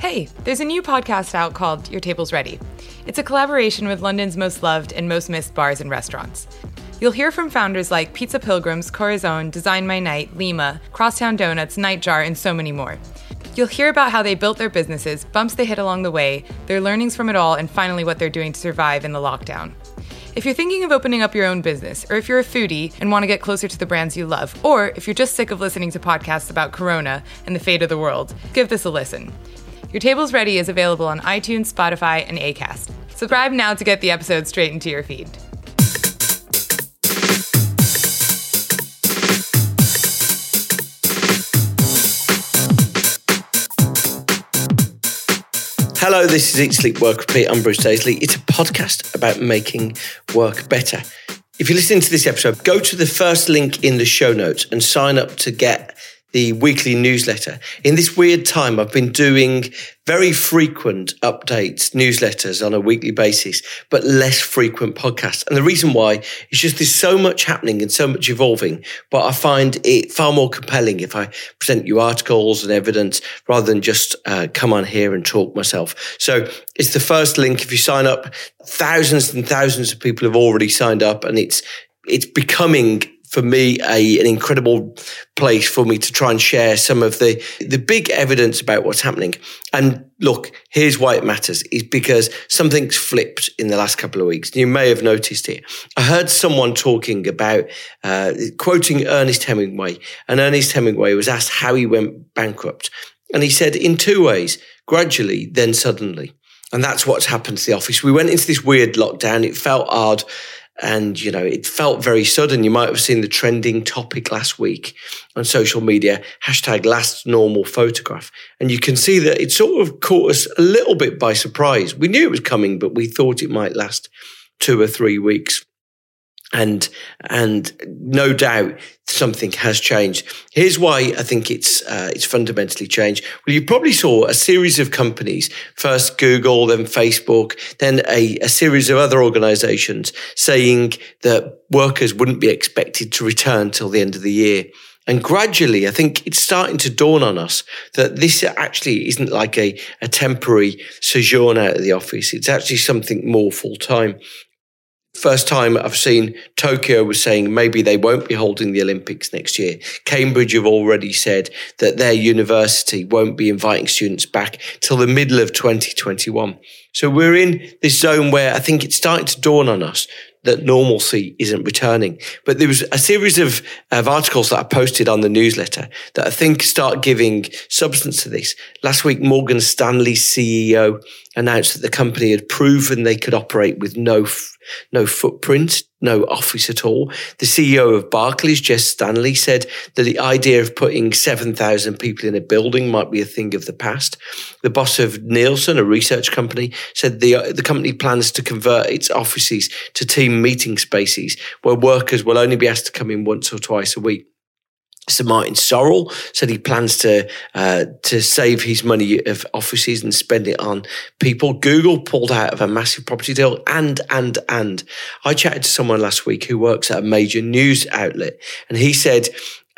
Hey, there's a new podcast out called Your Table's Ready. It's a collaboration with London's most loved and most missed bars and restaurants. You'll hear from founders like Pizza Pilgrims, Corazon, Design My Night, Lima, Crosstown Donuts, Nightjar, and so many more. You'll hear about how they built their businesses, bumps they hit along the way, their learnings from it all, and finally what they're doing to survive in the lockdown. If you're thinking of opening up your own business, or if you're a foodie and want to get closer to the brands you love, or if you're just sick of listening to podcasts about Corona and the fate of the world, give this a listen. Your Table's Ready is available on iTunes, Spotify, and Acast. Subscribe now to get the episode straight into your feed. Hello, this is Eat Sleep Work Repeat. I'm Bruce Daisley. It's a podcast about making work better. If you're listening to this episode, go to the first link in the show notes and sign up to get the weekly newsletter. In this weird time, I've been doing very frequent updates, newsletters on a weekly basis, but less frequent podcasts. And the reason why is just there's so much happening and so much evolving, but I find it far more compelling if I present you articles and evidence rather than just uh, come on here and talk myself. So it's the first link. If you sign up, thousands and thousands of people have already signed up and it's, it's becoming for me a, an incredible place for me to try and share some of the the big evidence about what's happening. And look, here's why it matters: is because something's flipped in the last couple of weeks. You may have noticed it. I heard someone talking about uh, quoting Ernest Hemingway, and Ernest Hemingway was asked how he went bankrupt, and he said in two ways: gradually, then suddenly. And that's what's happened to the office. We went into this weird lockdown. It felt hard. And, you know, it felt very sudden. You might have seen the trending topic last week on social media, hashtag last normal photograph. And you can see that it sort of caught us a little bit by surprise. We knew it was coming, but we thought it might last two or three weeks and and no doubt something has changed. Here's why I think it's uh, it's fundamentally changed. Well, you probably saw a series of companies, first Google, then Facebook, then a, a series of other organizations saying that workers wouldn't be expected to return till the end of the year. And gradually, I think it's starting to dawn on us that this actually isn't like a, a temporary sojourn out of the office. It's actually something more full time first time I've seen Tokyo was saying maybe they won't be holding the Olympics next year. Cambridge have already said that their university won't be inviting students back till the middle of 2021. So we're in this zone where I think it's starting to dawn on us that normalcy isn't returning. But there was a series of, of articles that I posted on the newsletter that I think start giving substance to this. Last week, Morgan Stanley's CEO announced that the company had proven they could operate with no no footprint, no office at all. The CEO of Barclays, Jes Staley, said that the idea of putting 7,000 people in a building might be a thing of the past. The boss of Nielsen, a research company, said the, uh, the company plans to convert its offices to team meeting spaces where workers will only be asked to come in once or twice a week. Sir Martin Sorrell said he plans to uh, to save his money of offices and spend it on people. Google pulled out of a massive property deal, and and and I chatted to someone last week who works at a major news outlet, and he said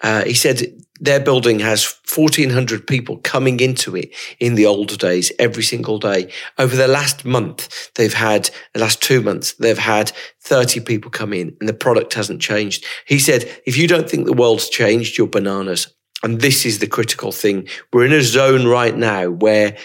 uh, he said their building has 1400 people coming into it in the old days every single day. Over the last month, they've had, the last two months, they've had 30 people come in and the product hasn't changed. He said, if you don't think the world's changed, you're bananas. And this is the critical thing. We're in a zone right now where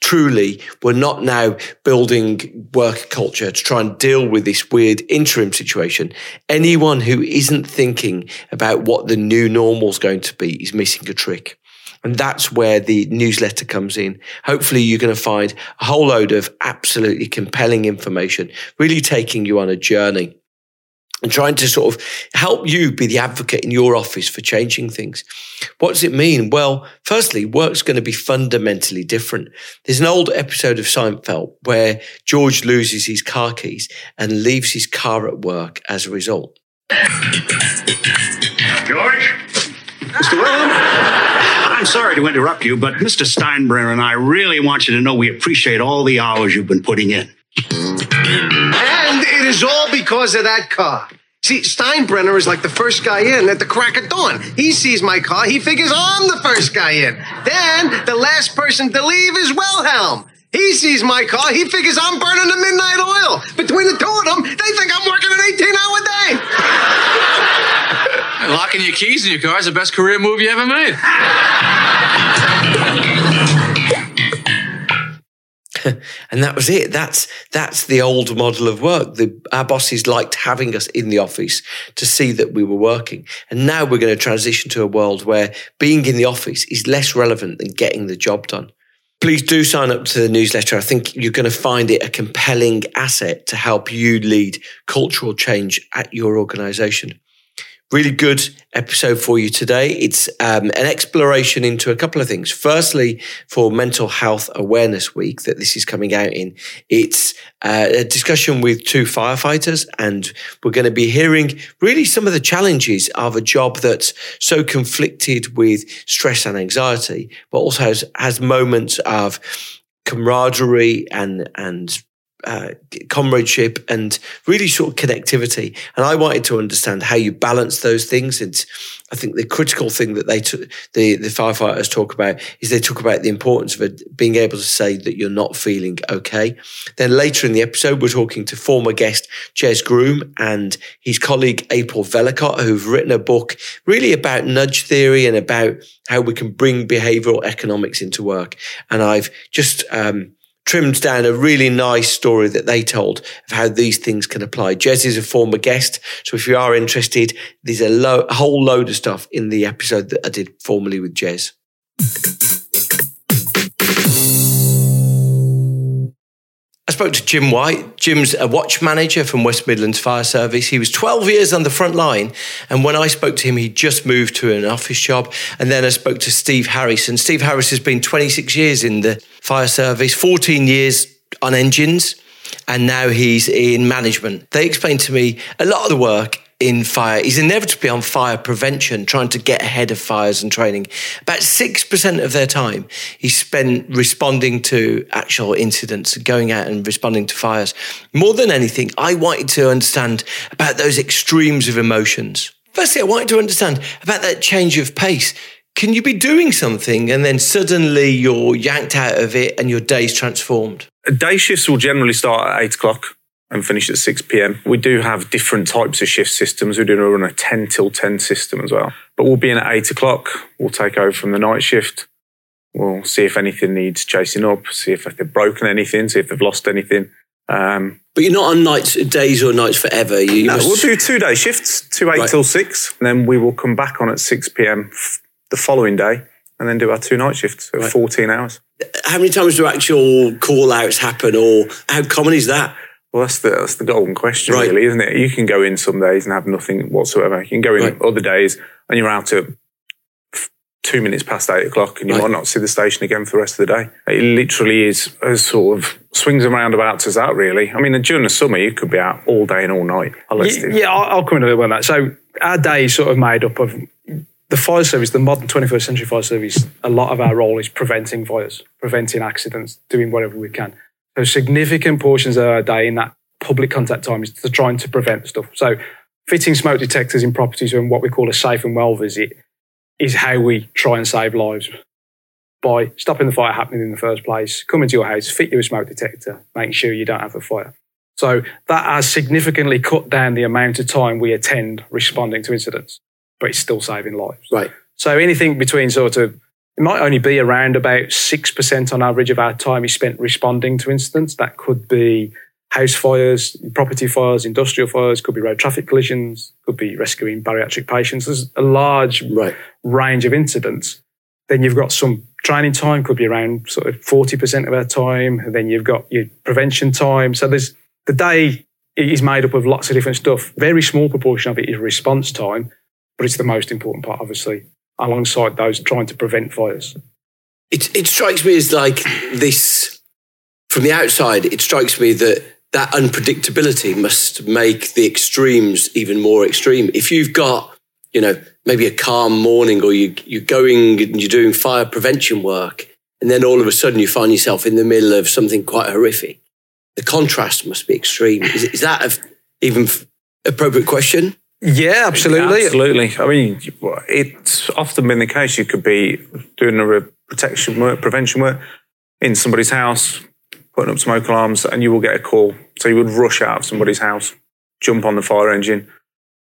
truly we're not now building work culture to try and deal with this weird interim situation. Anyone who isn't thinking about what the new normal is going to be is missing a trick. And that's where the newsletter comes in. Hopefully, you're going to find a whole load of absolutely compelling information, really taking you on a journey and trying to sort of help you be the advocate in your office for changing things. What does it mean? Well, firstly, work's going to be fundamentally different. There's an old episode of Seinfeld where George loses his car keys and leaves his car at work as a result. George? Mr. Wilhelm? I'm sorry to interrupt you, but Mr. Steinbrenner and I really want you to know we appreciate all the hours you've been putting in. Is all because of that car. See, Steinbrenner is like the first guy in at the crack of dawn. He sees my car, he figures I'm the first guy in. Then the last person to leave is Wilhelm. He sees my car, he figures I'm burning the midnight oil. Between the two of them, they think I'm working an 18 hour day. Locking your keys in your car is the best career move you ever made. and that was it. That's that's the old model of work. The, our bosses liked having us in the office to see that we were working, and now we're going to transition to a world where being in the office is less relevant than getting the job done. Please do sign up to the newsletter. I think you're going to find it a compelling asset to help you lead cultural change at your organization really good episode for you today. It's um, an exploration into a couple of things. Firstly, for Mental Health Awareness Week that this is coming out in, it's uh, a discussion with two firefighters, and we're going to be hearing really some of the challenges of a job that's so conflicted with stress and anxiety, but also has, has moments of camaraderie and and uh, comradeship and really sort of connectivity. And I wanted to understand how you balance those things. And I think the critical thing that they t- the the firefighters talk about is they talk about the importance of being able to say that you're not feeling okay. Then later in the episode, we're talking to former guest Jez Groom and his colleague April Vellacott, who've written a book really about nudge theory and about how we can bring behavioral economics into work. And I've just um, trimmed down a really nice story that they told of how these things can apply. Jez is a former guest, so if you are interested, there's a, lo- a whole load of stuff in the episode that I did formerly with Jez. I spoke to Jim White. Jim's a watch manager from West Midlands Fire Service. He was 12 years on the front line. And when I spoke to him, he just moved to an office job. And then I spoke to Steve Harris. And Steve Harris has been 26 years in the fire service, 14 years on engines. And now he's in management. They explained to me a lot of the work in fire. He's inevitably on fire prevention, trying to get ahead of fires and training. About 6% of their time he spent responding to actual incidents, going out and responding to fires. More than anything, I wanted to understand about those extremes of emotions. Firstly, I wanted to understand about that change of pace. Can you be doing something and then suddenly you're yanked out of it and your day's transformed? Day shifts will generally start at eight o'clock and finish at 6 p.m. We do have different types of shift systems. We're doing run a 10 till 10 system as well. But we'll be in at 8 o'clock. We'll take over from the night shift. We'll see if anything needs chasing up, see if they've broken anything, see if they've lost anything. Um, but you're not on nights, days or nights forever. You, you no, must... we'll do two day shifts, two 8 right. till 6. And then we will come back on at 6 p.m. the following day and then do our two night shifts at right. 14 hours. How many times do actual call outs happen or how common is that? Well, that's the that's the golden question, right. really, isn't it? You can go in some days and have nothing whatsoever. You can go in right. other days and you're out at two minutes past eight o'clock, and you right. might not see the station again for the rest of the day. It literally is as sort of swings and roundabouts as that. Really, I mean, during the summer you could be out all day and all night. Yeah, yeah, I'll come in a little bit on that. So our day is sort of made up of the fire service, the modern 21st century fire service. A lot of our role is preventing fires, preventing accidents, doing whatever we can. So significant portions of our day in that public contact time is to trying to prevent stuff. So fitting smoke detectors in properties and what we call a safe and well visit is how we try and save lives by stopping the fire happening in the first place, coming to your house, fit you a smoke detector, making sure you don't have a fire. So that has significantly cut down the amount of time we attend responding to incidents, but it's still saving lives. Right. So anything between sort of, it might only be around about 6% on average of our time is spent responding to incidents. That could be house fires, property fires, industrial fires, could be road traffic collisions, could be rescuing bariatric patients. There's a large right. range of incidents. Then you've got some training time, could be around sort of 40% of our time. And then you've got your prevention time. So there's the day is made up of lots of different stuff. Very small proportion of it is response time, but it's the most important part, obviously, alongside those trying to prevent fires. It, it strikes me as like this, from the outside, it strikes me that that unpredictability must make the extremes even more extreme. If you've got, you know, maybe a calm morning or you, you're going and you're doing fire prevention work, and then all of a sudden you find yourself in the middle of something quite horrific, the contrast must be extreme. Is, is that an even appropriate question? Yeah, absolutely. Absolutely. I mean, it's often been the case you could be doing a protection work, prevention work in somebody's house, putting up smoke alarms, and you will get a call. So you would rush out of somebody's house, jump on the fire engine,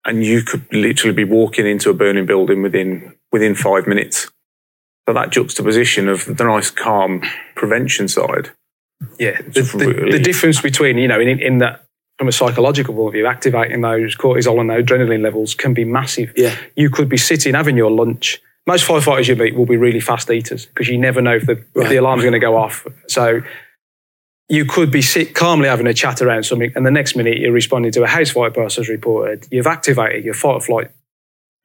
and you could literally be walking into a burning building within within five minutes. So that juxtaposition of the nice, calm prevention side. Yeah, the, really the, difference between you know in, in that from a psychological point of view, activating those cortisol and those adrenaline levels can be massive. Yeah, you could be sitting having your lunch. Most firefighters you meet will be really fast eaters because you never know if the, right. if the alarm's going to go off. So you could be sit calmly having a chat around something, and the next minute you're responding to a house fire person has reported. You've activated your fight or flight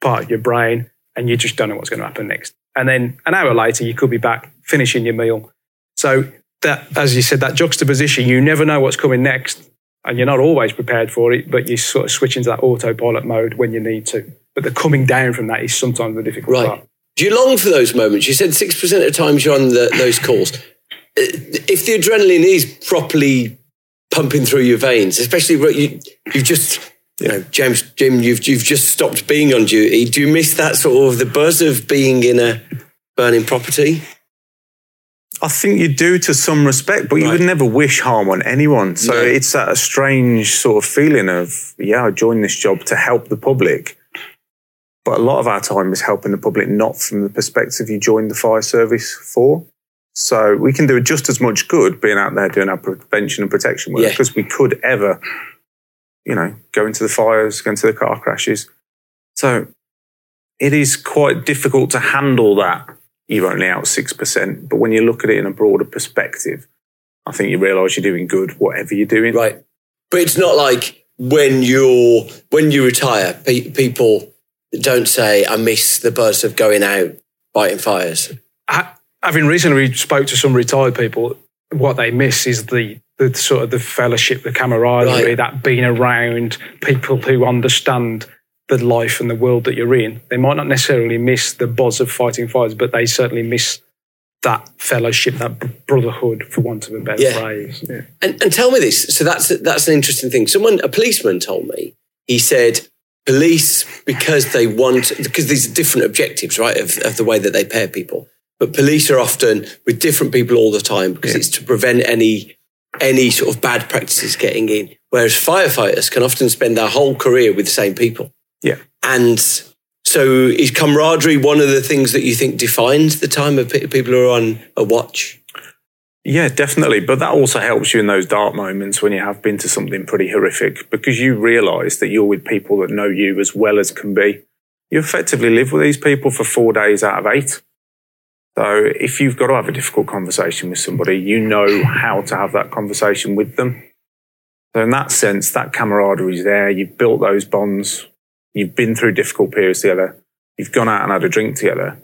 part of your brain, and you just don't know what's going to happen next. And then an hour later, you could be back finishing your meal. So that, as you said, that juxtaposition, you never know what's coming next, and you're not always prepared for it, but you sort of switch into that autopilot mode when you need to. But the coming down from that is sometimes the difficult right. part. Do you long for those moments? You said six percent of times you're on the, those calls uh, if the adrenaline is properly pumping through your veins, especially you, you've just, you know, James, Jim, you've you've just stopped being on duty. Do you miss that sort of the buzz of being in a burning property? I think you do to some respect, but right. you would never wish harm on anyone. So no. it's that a strange sort of feeling of, yeah, I joined this job to help the public. But a lot of our time is helping the public, not from the perspective you joined the fire service for. So we can do just as much good being out there doing our prevention and protection work yeah. as we could ever, you know, go into the fires, go into the car crashes. So it is quite difficult to handle that. You're only out 6%. But when you look at it in a broader perspective, I think you realize you're doing good, whatever you're doing. Right. But it's not like when you're, when you retire, pe- people don't say, I miss the buzz of going out fighting fires. I, having recently spoke to some retired people, what they miss is the the sort of the fellowship, the camaraderie, right. that being around people who understand the life and the world that you're in. They might not necessarily miss the buzz of fighting fires, but they certainly miss that fellowship, that brotherhood, for want of a better yeah. phrase. Yeah. And, and tell me this. So that's that's an interesting thing. Someone, a policeman, told me. He said police because they want because these are different objectives, right, of, of the way that they pair people. But police are often with different people all the time because yeah. it's to prevent any any sort of bad practices getting in. Whereas firefighters can often spend their whole career with the same people. Yeah. And so is camaraderie one of the things that you think defines the time of people who are on a watch? Yeah, definitely. But that also helps you in those dark moments when you have been to something pretty horrific because you realize that you're with people that know you as well as can be. You effectively live with these people for four days out of eight. So if you've got to have a difficult conversation with somebody, you know how to have that conversation with them. So in that sense, that camaraderie is there. You've built those bonds. You've been through difficult periods together. You've gone out and had a drink together.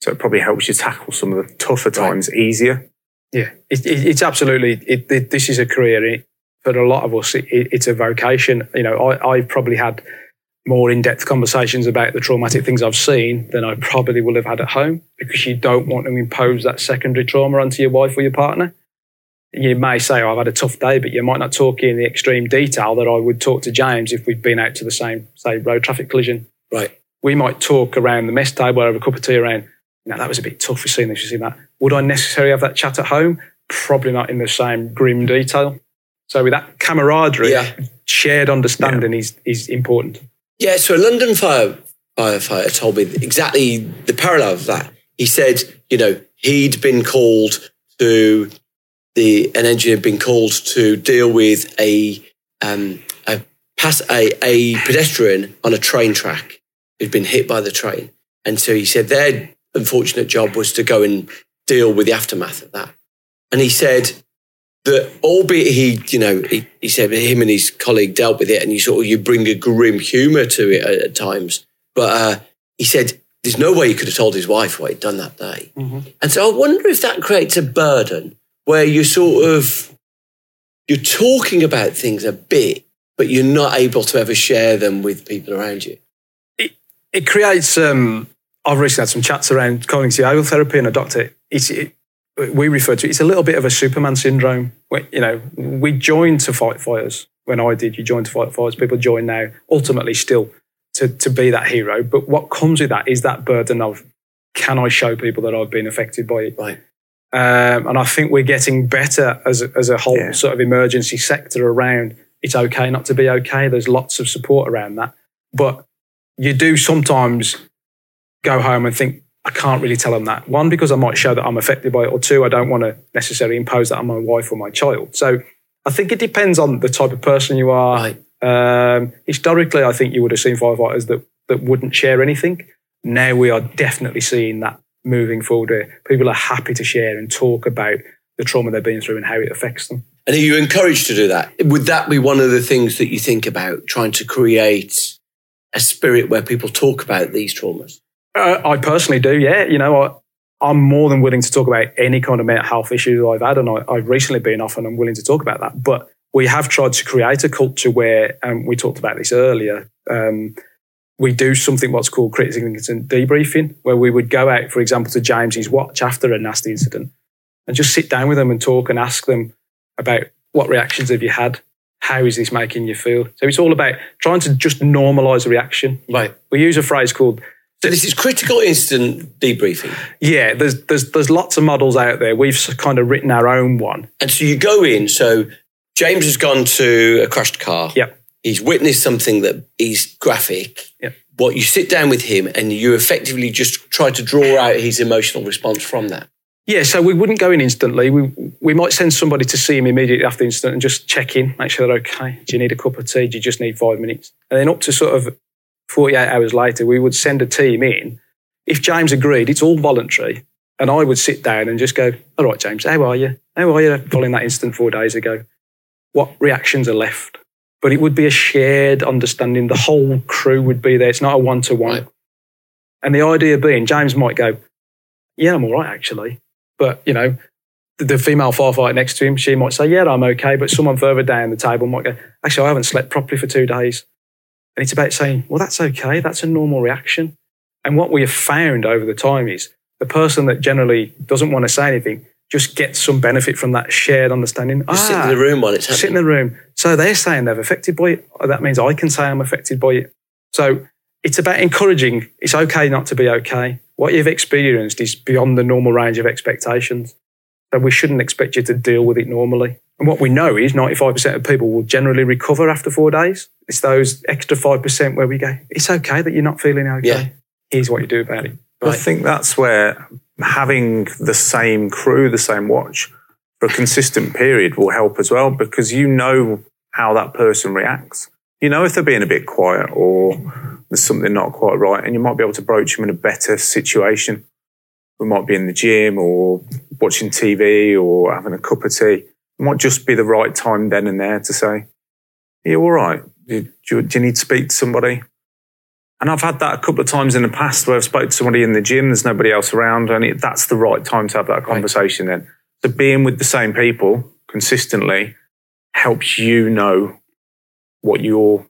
So it probably helps you tackle some of the tougher times right. easier. Yeah, it, it, it's absolutely. It, this is a career. For a lot of us, it's a vocation. You know, I, I've probably had more in-depth conversations about the traumatic things I've seen than I probably will have had at home because you don't want to impose that secondary trauma onto your wife or your partner. You may say, oh, I've had a tough day, but you might not talk in the extreme detail that I would talk to James if we'd been out to the same, say, road traffic collision. Right. We might talk around the mess table over a cup of tea around, you know, that was a bit tough. We've seen this, we've seen that. Would I necessarily have that chat at home? Probably not in the same grim detail. So with that camaraderie, yeah. shared understanding yeah. is, is important. Yeah, so a London fire, firefighter told me exactly the parallel of that. He said, you know, he'd been called to the an engineer had been called to deal with a um, a pass a, a pedestrian on a train track who'd been hit by the train, and so he said their unfortunate job was to go and deal with the aftermath of that. And he said that albeit he, you know, he, he said him and his colleague dealt with it and you sort of, you bring a grim humour to it at, at times. But uh, he said there's no way he could have told his wife what he'd done that day. Mm-hmm. And so I wonder if that creates a burden where you sort of, you're talking about things a bit, but you're not able to ever share them with people around you. It, it creates, um, I've recently had some chats around behavioural therapy and a doctor. It's, it, we refer to it, it's a little bit of a Superman syndrome. Where, you know, we joined to fight fires. When I did, you joined to fight fires. People join now, ultimately still to, to be that hero. But what comes with that is that burden of, can I show people that I've been affected by it? Right. Um, and I think we're getting better as a, as a whole yeah. sort of emergency sector around it's okay not to be okay. There's lots of support around that. But you do sometimes go home and think, I can't really tell them that. One, because I might show that I'm affected by it, or two, I don't want to necessarily impose that on my wife or my child. So I think it depends on the type of person you are. Right. Um, historically, I think you would have seen firefighters that, that wouldn't share anything. Now we are definitely seeing that moving forward where people are happy to share and talk about the trauma they've been through and how it affects them. And are you encouraged to do that? Would that be one of the things that you think about trying to create a spirit where people talk about these traumas? Uh, I personally do, yeah. You know, I, am more than willing to talk about any kind of mental health issues I've had, and I, have recently been off, and I'm willing to talk about that. But we have tried to create a culture where, and um, we talked about this earlier, um, we do something what's called critical incident debriefing, where we would go out, for example, to James's watch after a nasty incident and just sit down with them and talk and ask them about what reactions have you had? How is this making you feel? So it's all about trying to just normalize a reaction. Right. We use a phrase called so this is critical incident debriefing. Yeah, there's there's there's lots of models out there. We've kind of written our own one. And so you go in. So James has gone to a crashed car. Yep. He's witnessed something that is graphic. Yep. What you sit down with him and you effectively just try to draw out his emotional response from that. Yeah, so we wouldn't go in instantly. We we might send somebody to see him immediately after the incident and just check in, make sure they're okay. Do you need a cup of tea? Do you just need five minutes? And then up to sort of 48 hours later, we would send a team in. If James agreed, it's all voluntary. And I would sit down and just go, All right, James, how are you? How are you following that incident four days ago? What reactions are left? But it would be a shared understanding. The whole crew would be there. It's not a one to one. And the idea being, James might go, Yeah, I'm all right, actually. But, you know, the female firefighter next to him, she might say, Yeah, I'm okay. But someone further down the table might go, Actually, I haven't slept properly for two days. And it's about saying, well, that's okay. That's a normal reaction. And what we have found over the time is the person that generally doesn't want to say anything just gets some benefit from that shared understanding. Just ah, sit in ah, the room while it's happening. Sit in the room. So they're saying they're affected by it. That means I can say I'm affected by it. So it's about encouraging. It's okay not to be okay. What you've experienced is beyond the normal range of expectations. So we shouldn't expect you to deal with it normally. And what we know is 95% of people will generally recover after four days. It's those extra 5% where we go, it's okay that you're not feeling okay. Yeah. Here's what you do about it. Right. I think that's where having the same crew, the same watch for a consistent period will help as well because you know how that person reacts. You know if they're being a bit quiet or there's something not quite right, and you might be able to broach them in a better situation. We might be in the gym or watching TV or having a cup of tea it might just be the right time then and there to say, "Yeah, all right. Do, do, do you need to speak to somebody?" And I've had that a couple of times in the past where I've spoken to somebody in the gym, there's nobody else around, and it, that's the right time to have that conversation right. then. So being with the same people consistently helps you know what your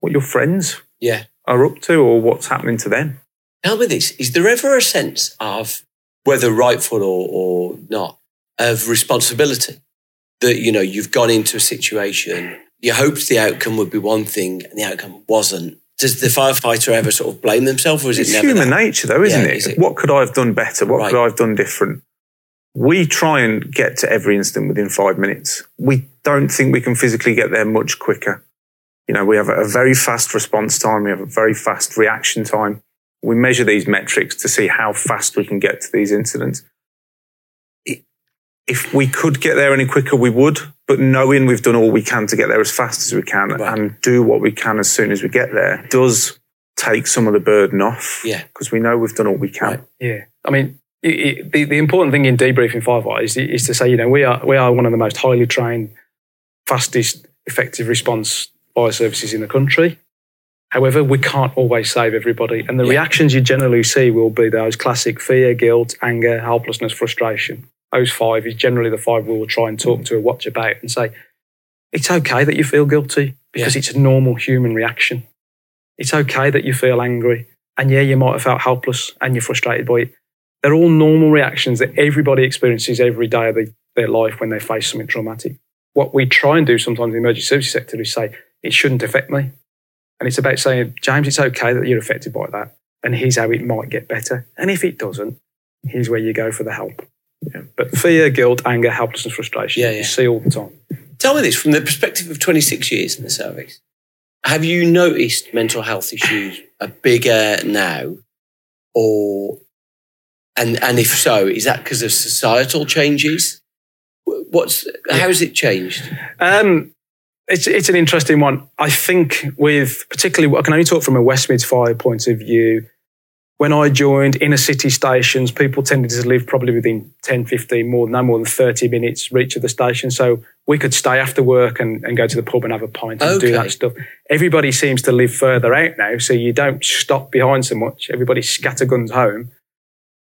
what your friends yeah. are up to or what's happening to them. Tell me this, is there ever a sense of whether rightful or, or not of responsibility? that, you know, you've gone into a situation, you hoped the outcome would be one thing and the outcome wasn't. Does the firefighter ever sort of blame themselves or is it's it never human that? nature though, isn't, yeah, it? Is it? What could I have done better? What right. could I have done different? We try and get to every incident within five minutes. We don't think we can physically get there much quicker. You know, we have a very fast response time. We have a very fast reaction time. We measure these metrics to see how fast we can get to these incidents. If we could get there any quicker, we would, but knowing we've done all we can to get there as fast as we can right. and do what we can as soon as we get there does take some of the burden off. Yeah. Because we know we've done all we can. Right. Yeah. I mean, it, it, the, the important thing in debriefing firefight is, is to say, you know, we are, we are one of the most highly trained, fastest, effective response fire services in the country. However, we can't always save everybody. And the yeah. reactions you generally see will be those classic fear, guilt, anger, helplessness, frustration. Those five is generally the five we will try and talk to a watch about and say, it's okay that you feel guilty because yeah. it's a normal human reaction. It's okay that you feel angry. And yeah, you might have felt helpless and you're frustrated by it. They're all normal reactions that everybody experiences every day of the, their life when they face something traumatic. What we try and do sometimes in the emergency services sector is say, it shouldn't affect me. And it's about saying, James, it's okay that you're affected by that. And here's how it might get better. And if it doesn't, here's where you go for the help. Yeah. But fear, guilt, anger, helplessness, frustration, yeah, yeah. you see all the time. Tell me this from the perspective of 26 years in the service. Have you noticed mental health issues are bigger now? Or, and, and if so, is that because of societal changes? What's, how has it changed? Um, it's it's an interesting one. I think with particularly I can only talk from a West Mids Fire point of view. When I joined inner city stations, people tended to live probably within 10, 15, more no more than 30 minutes reach of the station. So we could stay after work and, and go to the pub and have a pint and okay. do that stuff. Everybody seems to live further out now, so you don't stop behind so much. Everybody scatterguns home.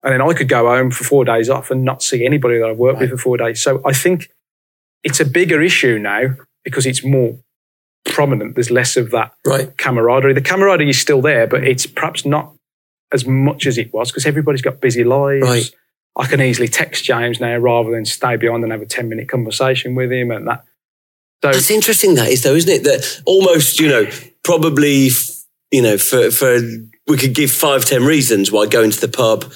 And then I could go home for four days off and not see anybody that I've worked right. with for four days. So I think it's a bigger issue now because it's more prominent. There's less of that right. camaraderie. The camaraderie is still there, but it's perhaps not as much as it was because everybody's got busy lives. Right. I can easily text James now rather than stay behind and have a 10 minute conversation with him and that. So, That's interesting, that is, though, isn't it? That almost, you know, probably, you know, for, for we could give five, ten reasons why going to the pub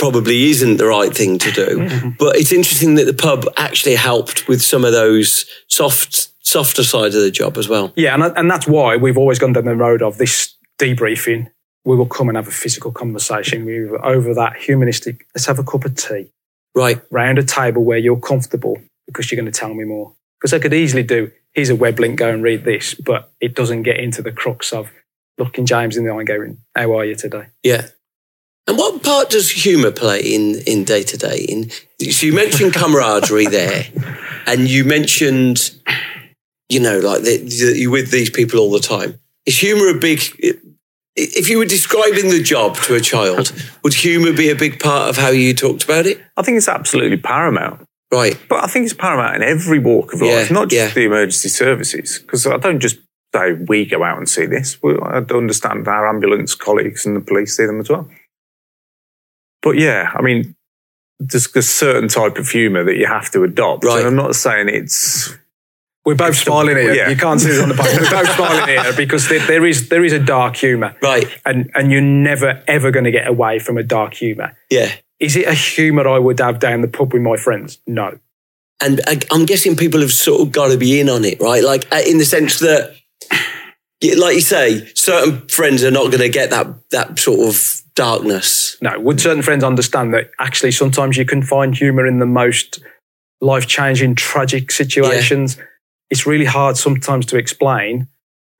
probably isn't the right thing to do. But it's interesting that the pub actually helped with some of those soft, softer sides of the job as well. Yeah, and, and that's why we've always gone down the road of this debriefing. We will come and have a physical conversation. We over that humanistic. Let's have a cup of tea. Right. Round a table where you're comfortable because you're going to tell me more. Because I could easily do, here's a web link, go and read this, but it doesn't get into the crux of looking James in the eye and going, how are you today? Yeah. And what part does humour play in in day to day? In so you mentioned camaraderie there, and you mentioned, you know, like you're with these people all the time. Is humour a big? If you were describing the job to a child, would humour be a big part of how you talked about it? I think it's absolutely paramount. Right. But I think it's paramount in every walk of life, yeah, not just yeah. the emergency services. Because I don't just say we go out and see this. I understand our ambulance colleagues and the police see them as well. But yeah, I mean, there's a certain type of humour that you have to adopt. Right. And I'm not saying it's. We're both smiling here. Yeah. You can't see us on the back. We're both smiling here because there, there is there is a dark humour, right? And and you're never ever going to get away from a dark humour. Yeah. Is it a humour I would have down the pub with my friends? No. And I'm guessing people have sort of got to be in on it, right? Like uh, in the sense that, like you say, certain friends are not going to get that that sort of darkness. No, would certain friends understand that actually sometimes you can find humour in the most life changing, tragic situations? Yeah. It's really hard sometimes to explain,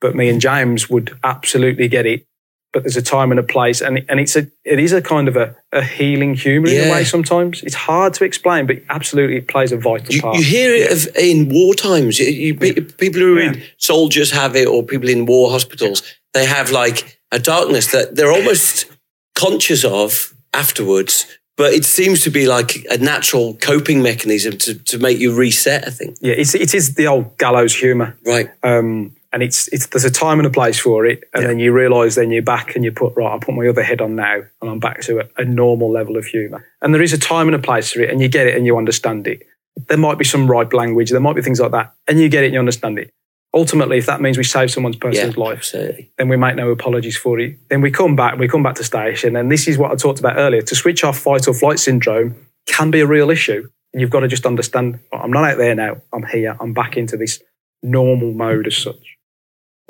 but me and James would absolutely get it. But there's a time and a place, and and it's a it is a kind of a, a healing humour yeah. in a way. Sometimes it's hard to explain, but absolutely it plays a vital you, part. You hear it of, in war times. You, you, people who are in soldiers have it, or people in war hospitals. They have like a darkness that they're almost conscious of afterwards, but it seems to be like a natural coping mechanism to, to make you reset, I think. Yeah, it's, it is the old gallows humour. Right. Um, and it's, it's there's a time and a place for it, and yeah. then you realise then you're back and you put right. I put my other head on now, and I'm back to a, a normal level of humour. And there is a time and a place for it, and you get it and you understand it. There might be some ripe language, there might be things like that, and you get it and you understand it ultimately, if that means we save someone's person's yeah, life, absolutely. then we make no apologies for it. Then we come back, we come back to station, and this is what I talked about earlier. To switch off fight or flight syndrome can be a real issue. You've got to just understand, I'm not out there now. I'm here. I'm back into this normal mode as such.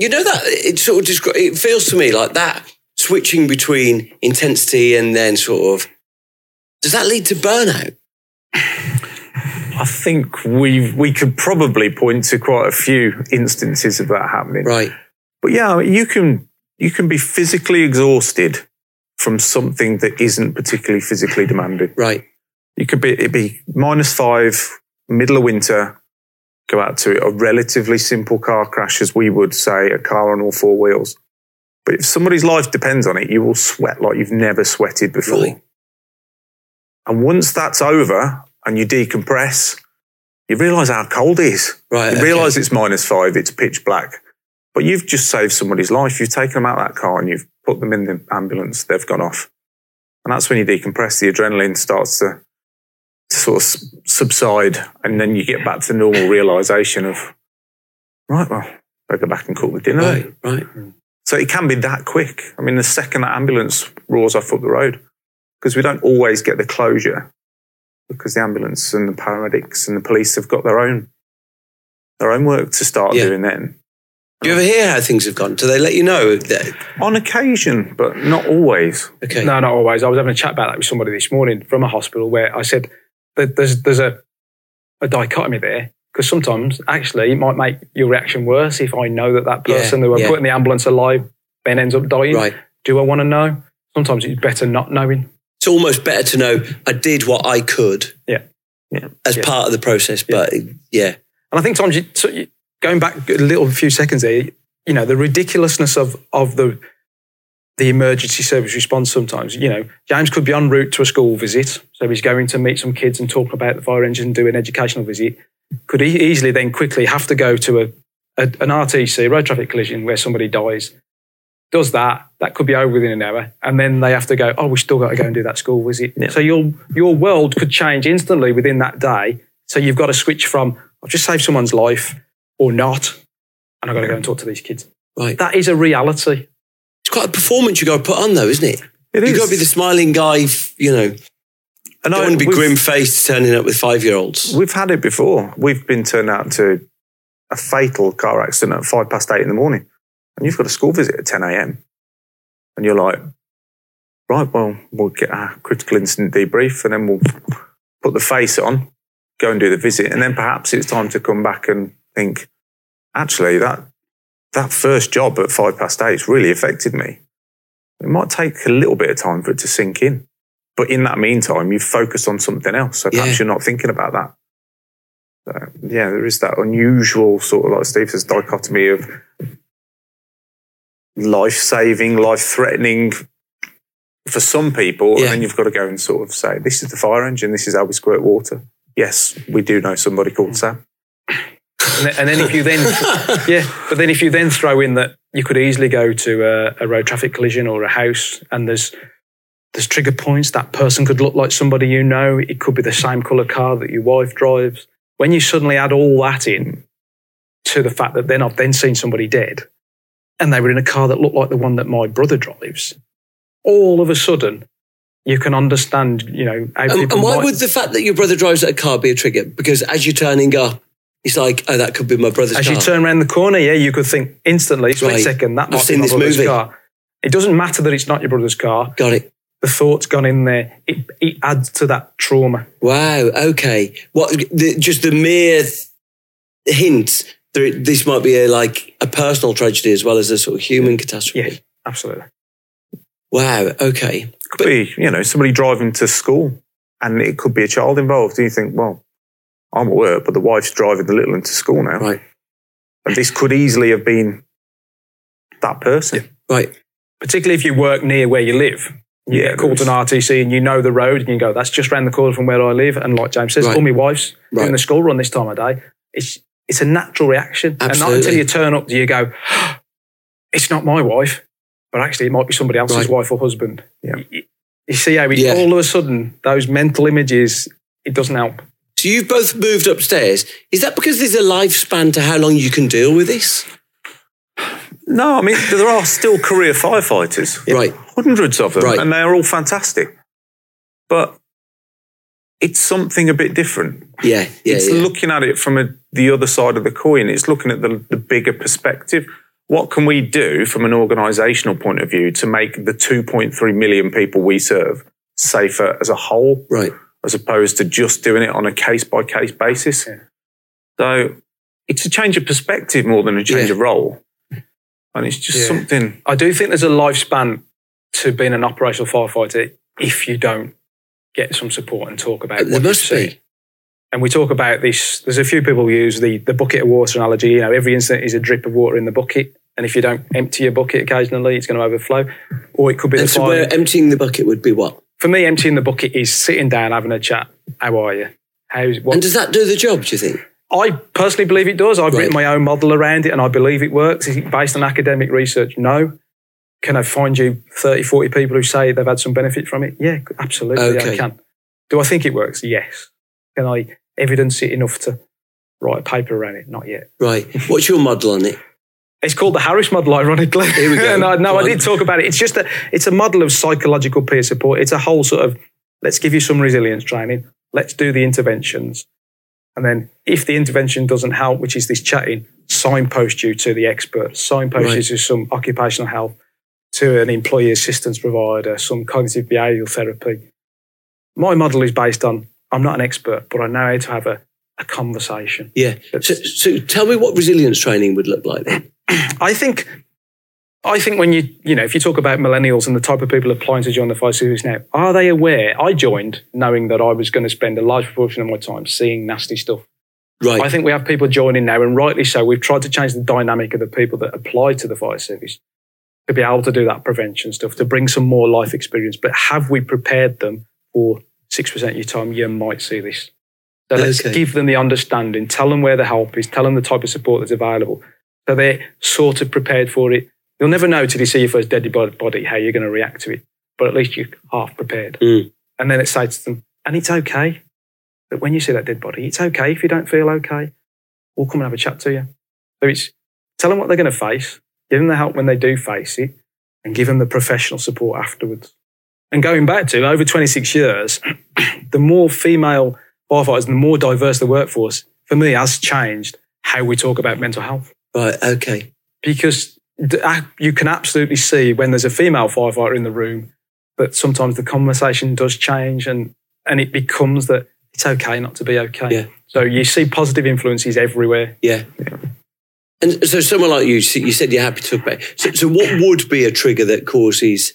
You know that it sort of descri- it feels to me like that switching between intensity and then sort of does that lead to burnout? I think we we could probably point to quite a few instances of that happening. Right. But yeah, you can you can be physically exhausted from something that isn't particularly physically demanding. Right. You could be it'd be minus five, middle of winter, go out to a relatively simple car crash as we would say a car on all four wheels. But if somebody's life depends on it, you will sweat like you've never sweated before. Right. And once that's over and you decompress, you realize how cold it is. Right, You okay. realize it's minus five, it's pitch black. But you've just saved somebody's life. You've taken them out of that car and you've put them in the ambulance. They've gone off. And that's when you decompress. The adrenaline starts to sort of subside. And then you get back to the normal realization of, right, well, I go back and cook the dinner. Right. Right. So it can be that quick. I mean, the second that ambulance roars off up the road, because we don't always get the closure, because the ambulance and the paramedics and the police have got their own their own work to start Yeah. doing then. Do you ever hear how things have gone? Do they let you know that? On occasion, but not always. Okay. No, not always. I was having a chat about that with somebody this morning from a hospital where I said that there's there's a a dichotomy there because sometimes actually it might make your reaction worse if I know that that Yeah, person who I yeah. put in the ambulance alive then ends up dying. Right. Do I want to know? Sometimes it's better not knowing. It's almost better to know I did what I could Yeah. Yeah. as Yeah. part of the process. But yeah, And I think sometimes you, so going back a little few seconds there, you know, the ridiculousness of of the the emergency service response sometimes, you know, James could be en route to a school visit. So he's going to meet some kids and talk about the fire engine and do an educational visit. Could he easily then quickly have to go to a, a an RTC, road traffic collision, where somebody dies. Does that, that could be over within an hour. And then they have to go, oh, we still got to go and do that school visit. Yeah. So your your world could change instantly within that day. So you've got to switch from I've just saved someone's life or not, and I've got to go and talk to these kids. right. That is a reality. Quite a performance you got to put on, though, isn't it? It You've got to be the smiling guy. You know, and don't want to be grim faced turning up with five year olds. We've had it before. We've been turned out to a fatal car accident at five past eight in the morning. And you've got a school visit at 10 a.m. And you're like, right, well, we'll get our critical incident debrief and then we'll put the face on, go and do the visit. And then perhaps it's time to come back and think, actually, that, that first job at five past eight's really affected me. It might take a little bit of time for it to sink in. But in that meantime, you've focused on something else. So perhaps Yeah. you're not thinking about that. So, yeah, there is that unusual sort of like Steve says dichotomy of life saving, life threatening for some people. Yeah. And then you've got to go and sort of say, this is the fire engine, this is how we squirt water. Yes, we do know somebody called hmm. Sam. And then, and then if you then, yeah, but then if you then throw in that you could easily go to a, a road traffic collision or a house, and there's there's trigger points. That person could look like somebody you know. It could be the same color car that your wife drives. When you suddenly add all that in to the fact that then I've then seen somebody dead, and they were in a car that looked like the one that my brother drives, all of a sudden. You can understand, you know, how And, why might- would the fact that your brother drives a car be a trigger? Because as you're turning up, it's like, oh, that could be my brother's As car. you turn around the corner, yeah, you could think instantly, split Right. second, that I've seen be my brother's movie. car. It doesn't matter that it's not your brother's car. Got it. The thought's gone in there. It, it adds to that trauma. Wow. Okay. What? The, just the mere th- hint that this might be a like a personal tragedy as well as a sort of human catastrophe. Yeah, absolutely. Wow. Okay. Could be, you know, somebody driving to school and it could be a child involved. Do you think, well, I'm at work, but the wife's driving the little one to school now. Right. And this could easily have been that person. Right. Particularly if you work near where you live. You Yeah, get called to an RTC and you know the road and you go, that's just round the corner from where I live. And like James says, Right. all my wife's Right. doing the school run this time of day. It's, it's a natural reaction. And not until you turn up do you go, it's not my wife, but actually it might be somebody else's Right. wife or husband. Yeah. You, you see how it, Yeah. all of a sudden those mental images, it doesn't help. So you've both moved upstairs. Is that because there's a lifespan to how long you can deal with this? No, I mean, there are still career firefighters. Right. Hundreds of them. Right. And they're all fantastic. But it's something a bit different. Yeah. Yeah. it's yeah. looking at it from a, the other side of the coin. It's looking at the, the bigger perspective. what can we do from an organizational point of view to make the 2.3 million people we serve safer as a whole? Right. As opposed to just doing it on a case by case basis. Yeah. So it's a change of perspective more than a change yeah. of role. And it's just yeah. something. I do think there's a lifespan to being an operational firefighter if you don't get some support and talk about there must be. And we talk about this. There's a few people who use the, the bucket of water analogy. You know, every incident is a drip of water in the bucket. And if you don't empty your bucket occasionally, it's going to overflow. Or it could be and the so where emptying the bucket would be what? For me, emptying the bucket is sitting down, having a chat. How are you? How's what? And does that do the job, do you think? I personally believe it does. I've right. written my own model around it and I believe it works. Is it based on academic research? No. Can I find you 30, 40 people who say they've had some benefit from it? Yeah, absolutely. Okay. I can. Do I think it works? Yes. Can I evidence it enough to write a paper around it? Not yet. Right. What's your model on it? It's called the Harris model, ironically. Here we go. no, no I did talk about it. It's just a, it's a model of psychological peer support. It's a whole sort of, let's give you some resilience training. Let's do the interventions. And then if the intervention doesn't help, which is this chatting, signpost you to the expert, signpost right. you to some occupational health, to an employee assistance provider, some cognitive behavioral therapy. My model is based on I'm not an expert, but I know how to have a, a conversation. Yeah. So, so tell me what resilience training would look like then. I think I think when you, you know, if you talk about millennials and the type of people applying to join the fire service now, are they aware? I joined knowing that I was going to spend a large proportion of my time seeing nasty stuff. Right. I think we have people joining now, and rightly so. We've tried to change the dynamic of the people that apply to the fire service to be able to do that prevention stuff, to bring some more life experience. But have we prepared them for 6% of your time? You might see this. So let's okay. give them the understanding, tell them where the help is, tell them the type of support that's available. So they're sort of prepared for it You'll never know till you see your first dead body how you're going to react to it, but at least you're half prepared. Mm. And then it says to them, and it's okay. But when you see that dead body, it's okay if you don't feel okay. We'll come and have a chat to you. So it's tell them what they're going to face, give them the help when they do face it, and give them the professional support afterwards. And going back to over 26 years, the more female firefighters and the more diverse the workforce, for me, has changed how we talk about mental health. Right, okay. Because uh, you can absolutely see when there's a female firefighter in the room that sometimes the conversation does change and, and it becomes that it's okay not to be okay. Yeah. So you see positive influences everywhere. Yeah. yeah. And so someone like you, you said you're happy to talk about. So, so what would be a trigger that causes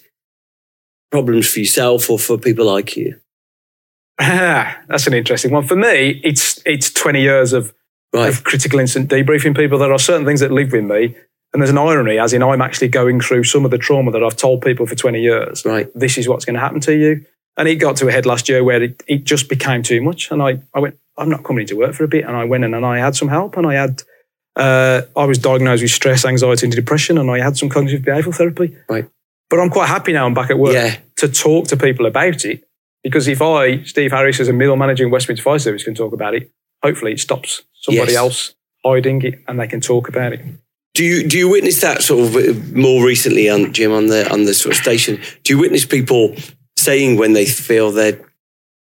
problems for yourself or for people like you? That's an interesting one. For me, it's it's 20 years of, right. of critical incident debriefing people. There are certain things that live with me and there's an irony, as in I'm actually going through some of the trauma that I've told people for 20 years. Right. This is what's going to happen to you. And it got to a head last year where it, it just became too much. And I, I went, I'm not coming into work for a bit. And I went in and I had some help and I had, uh, I was diagnosed with stress, anxiety and depression and I had some cognitive behavioral therapy. Right. But I'm quite happy now I'm back at work yeah. to talk to people about it. Because if I, Steve Harris, as a middle manager in West Midlands Fire Service, can talk about it, hopefully it stops somebody yes. else hiding it and they can talk about it. Do you do you witness that sort of uh, more recently, on Jim, on the on the sort of station? Do you witness people saying when they feel they're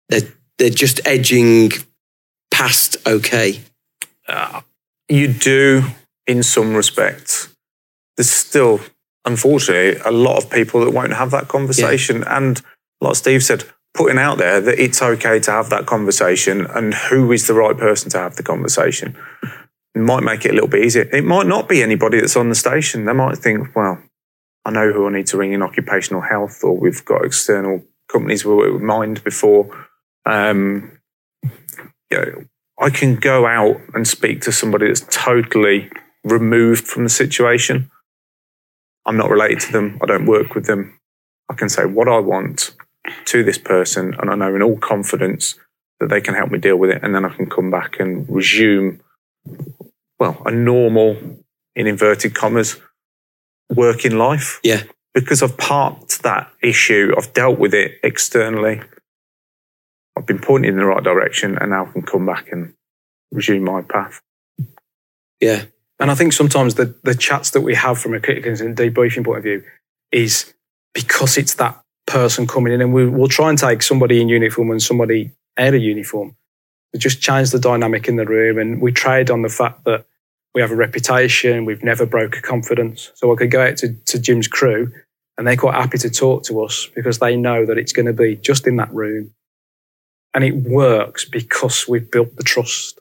they're, they're just edging past okay? Uh, you do, in some respects. There's still, unfortunately, a lot of people that won't have that conversation, yeah. and like Steve said, putting out there that it's okay to have that conversation, and who is the right person to have the conversation might make it a little bit easier. It might not be anybody that's on the station. They might think, well, I know who I need to ring in occupational health, or we've got external companies we with Mind before. Um, you know, I can go out and speak to somebody that's totally removed from the situation. I'm not related to them. I don't work with them. I can say what I want to this person, and I know in all confidence that they can help me deal with it. And then I can come back and resume well, a normal, in inverted commas, working life. Yeah. Because I've parked that issue, I've dealt with it externally. I've been pointed in the right direction and now I can come back and resume my path. Yeah. And I think sometimes the, the chats that we have from a critical incident debriefing point of view is because it's that person coming in and we, we'll try and take somebody in uniform and somebody out of uniform to just change the dynamic in the room. And we trade on the fact that We have a reputation. We've never broke a confidence. So I could go out to, to Jim's crew and they're quite happy to talk to us because they know that it's going to be just in that room. And it works because we've built the trust.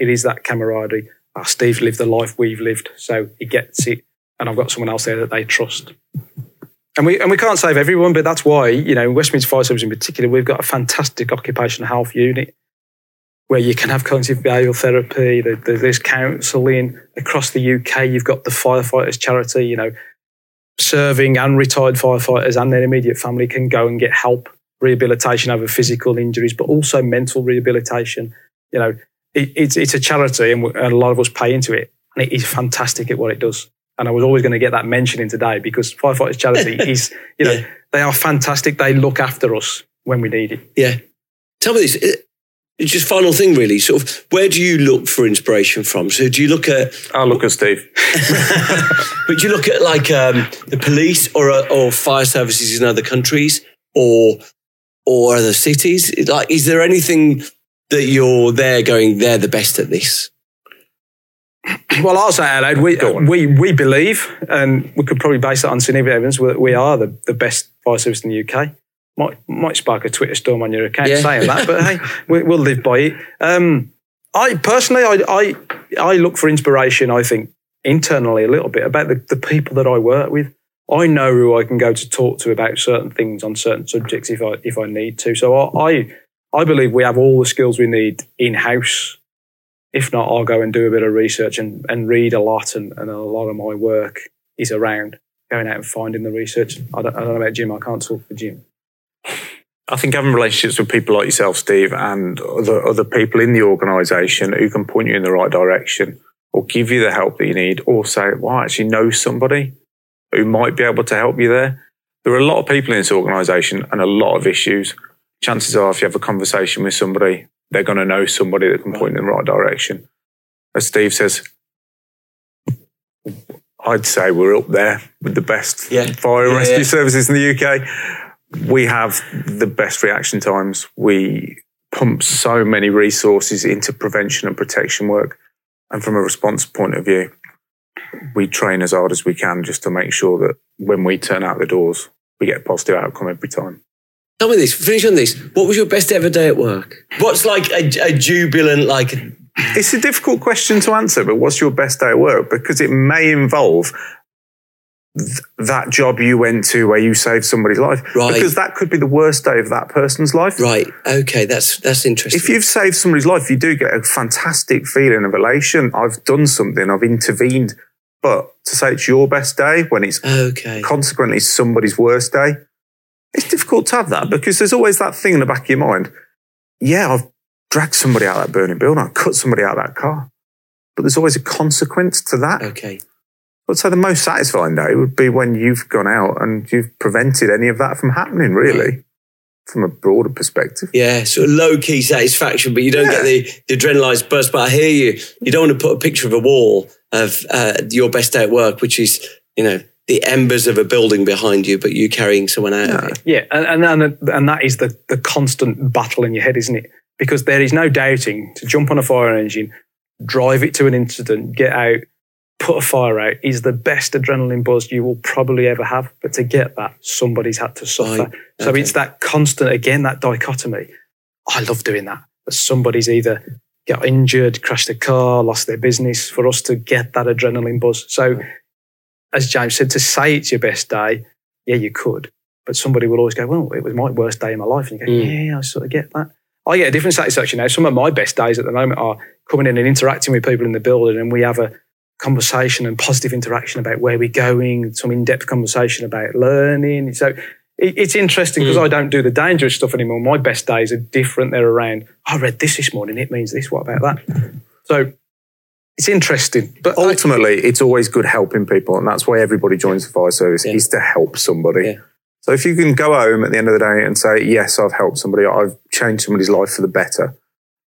It is that camaraderie. Ah, oh, Steve's lived the life we've lived, so he gets it. And I've got someone else there that they trust. And we, and we can't save everyone, but that's why, you know, in West Midlands Fire Service in particular, we've got a fantastic occupational health unit where you can have cognitive behavioural therapy. There's counselling across the UK. You've got the firefighters charity, you know, serving and retired firefighters and their immediate family can go and get help, rehabilitation over physical injuries, but also mental rehabilitation. You know, it, it's, it's a charity and, and a lot of us pay into it. And it is fantastic at what it does. And I was always going to get that mention in today because Firefighters Charity is, you know, yeah. they are fantastic. They look after us when we need it. Yeah. Tell me this. It's just final thing, really. Sort of, where do you look for inspiration from? So, do you look at? I'll look at Steve. but do you look at like um, the police or uh, or fire services in other countries or or other cities? Like, is there anything that you're there going? They're the best at this. Well, I'll say Adelaide. we, we, we believe, and we could probably base that on significant evidence, that we are the, the best fire service in the UK might might spark a Twitter storm on your account yeah. saying that, but hey, we, will live by it. Um, I personally, I, I I look for inspiration. I think internally a little bit about the, the people that I work with. I know who I can go to talk to about certain things on certain subjects if I if I need to. So I I believe we have all the skills we need in house. If not, I'll go and do a bit of research and, and read a lot, and, and a lot of my work is around going out and finding the research. I don't, I don't know about Jim. I can't talk for Jim. I think having relationships with people like yourself, Steve, and other, other people in the organisation who can point you in the right direction or give you the help that you need or say, well, I actually know somebody who might be able to help you there. There are a lot of people in this organisation and a lot of issues. Chances are, if you have a conversation with somebody, they're going to know somebody that can point in the right direction. As Steve says, I'd say we're up there with the best yeah. fire yeah, rescue yeah. services in the UK we have the best reaction times. We pump so many resources into prevention and protection work. And from a response point of view, we train as hard as we can just to make sure that when we turn out the doors, we get a positive outcome every time. Tell me this, finish on this. What was your best ever day at work? What's like a, a jubilant, like. It's a difficult question to answer, but what's your best day at work? Because it may involve th- that job you went to where you saved somebody's life. Right. Because that could be the worst day of that person's life. Right. Okay. That's, that's interesting. If you've saved somebody's life, you do get a fantastic feeling of elation. I've done something. I've intervened. But to say it's your best day when it's okay. consequently somebody's worst day, it's difficult to have that because there's always that thing in the back of your mind. Yeah, I've dragged somebody out of that burning building. I've cut somebody out of that car. But there's always a consequence to that. Okay. But so the most satisfying day would be when you've gone out and you've prevented any of that from happening, really, from a broader perspective. Yeah, sort of low key satisfaction, but you don't yeah. get the, the adrenalized burst. But I hear you. You don't want to put a picture of a wall of uh, your best day at work, which is, you know, the embers of a building behind you, but you carrying someone out yeah. of it. Yeah, and, and, and that is the, the constant battle in your head, isn't it? Because there is no doubting to jump on a fire engine, drive it to an incident, get out, put a fire out is the best adrenaline buzz you will probably ever have. But to get that, somebody's had to suffer. Right. So okay. it's that constant, again, that dichotomy. I love doing that. But somebody's either got injured, crashed a car, lost their business for us to get that adrenaline buzz. So as James said, to say it's your best day, yeah, you could. But somebody will always go, well, it was my worst day in my life. And you go, mm. yeah, I sort of get that. I get a different satisfaction now. Some of my best days at the moment are coming in and interacting with people in the building and we have a, conversation and positive interaction about where we're going, some in-depth conversation about learning. So it, it's interesting because mm. I don't do the dangerous stuff anymore. My best days are different. They're around, I read this this morning. It means this. What about that? So it's interesting. But ultimately, I, it's always good helping people. And that's why everybody joins the fire service yeah. is to help somebody. Yeah. So if you can go home at the end of the day and say, yes, I've helped somebody, I've changed somebody's life for the better.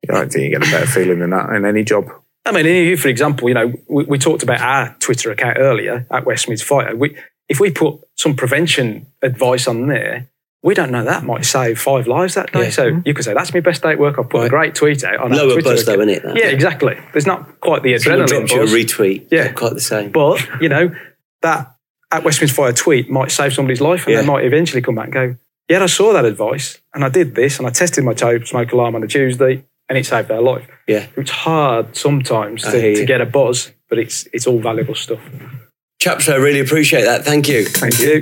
I don't think you get a better feeling than that in any job. I mean, any of you for example, you know, we, we talked about our Twitter account earlier at West Mids Fire. We, if we put some prevention advice on there, we don't know that might save five lives that day. Yeah. So you could say that's my best day at work. I've put a great tweet out on Lower Twitter buzz though, isn't it? that? Yeah, exactly. There's not quite the Someone adrenaline drops you a retweet. Yeah. Not quite the same. But, you know, that at West Midlands Fire tweet might save somebody's life and Yeah. they might eventually come back and go, yeah, I saw that advice and I did this and I tested my toe smoke alarm on a Tuesday and it saved their life. yeah. It's hard sometimes to, to get a buzz, but it's it's all valuable stuff. Chaps, I really appreciate that. Thank you. Thank you.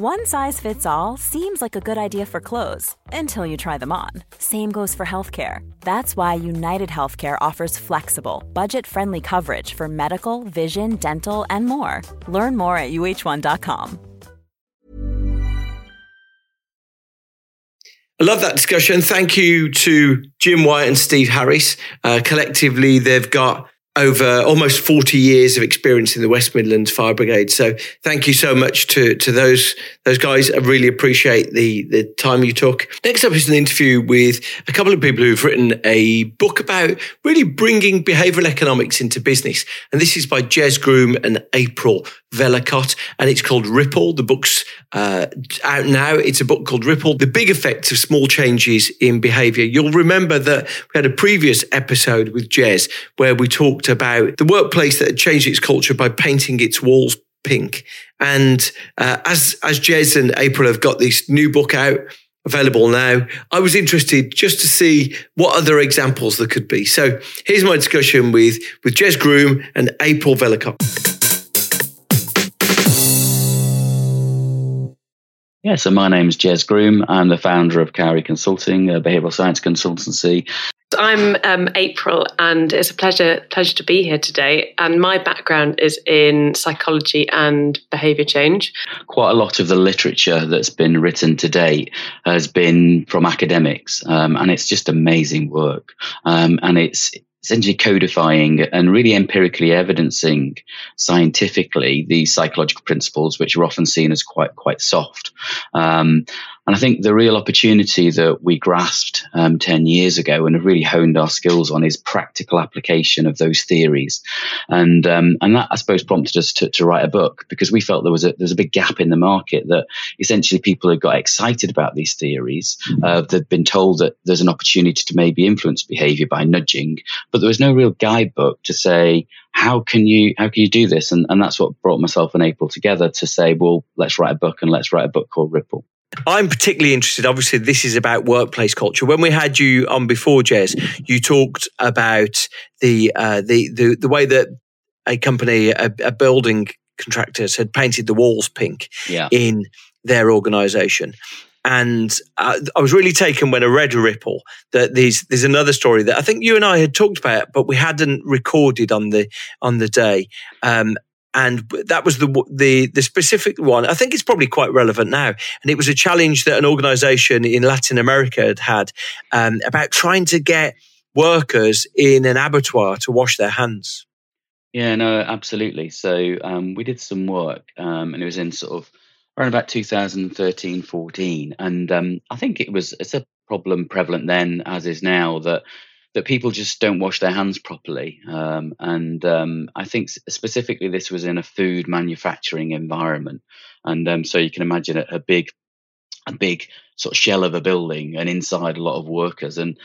One size fits all seems like a good idea for clothes until you try them on. Same goes for healthcare. That's why United Healthcare offers flexible, budget friendly coverage for medical, vision, dental, and more. Learn more at uh1.com. I love that discussion. Thank you to Jim White and Steve Harris. Uh, collectively, they've got over almost 40 years of experience in the West Midlands Fire Brigade. So thank you so much to, to those, those guys. I really appreciate the, the time you took. Next up is an interview with a couple of people who've written a book about really bringing behavioral economics into business. And this is by Jez Groom and April Vellacott, and it's called Ripple. The book's uh, out now. It's a book called Ripple, The Big Effects of Small Changes in Behavior. You'll remember that we had a previous episode with Jez where we talked about the workplace that had changed its culture by painting its walls pink. And uh, as, as Jez and April have got this new book out, available now. I was interested just to see what other examples there could be. So here's my discussion with, with Jez Groom and April Vellacott. Yeah, so my name is Jez Groom. I'm the founder of Cowry Consulting, a behavioural science consultancy. I'm um, April, and it's a pleasure pleasure to be here today. And my background is in psychology and behaviour change. Quite a lot of the literature that's been written to date has been from academics, um, and it's just amazing work. Um, and it's essentially codifying and really empirically evidencing scientifically these psychological principles, which are often seen as quite quite soft. Um, and I think the real opportunity that we grasped um, 10 years ago and have really honed our skills on is practical application of those theories. And, um, and that, I suppose, prompted us to, to write a book because we felt there was a, there's a big gap in the market that essentially people had got excited about these theories. Uh, they'd been told that there's an opportunity to maybe influence behavior by nudging, but there was no real guidebook to say, how can you how can you do this? And, and that's what brought myself and April together to say, well, let's write a book and let's write a book called Ripple. I'm particularly interested. Obviously, this is about workplace culture. When we had you on before, Jez, you talked about the uh, the, the the way that a company, a, a building contractors, had painted the walls pink Yeah. in their organisation. And uh, I was really taken when I read a Ripple that there's there's another story that I think you and I had talked about, but we hadn't recorded on the on the day. Um, and that was the the the specific one. I think it's probably quite relevant now. And it was a challenge that an organisation in Latin America had had um, about trying to get workers in an abattoir to wash their hands. Yeah, no, absolutely. So um, we did some work, um, and it was in sort of around about 2013, 14, and um, I think it was it's a problem prevalent then as is now that that people just don't wash their hands properly, um, and um, I think specifically this was in a food manufacturing environment, and um, so you can imagine a, a big a big sort of shell of a building and inside a lot of workers and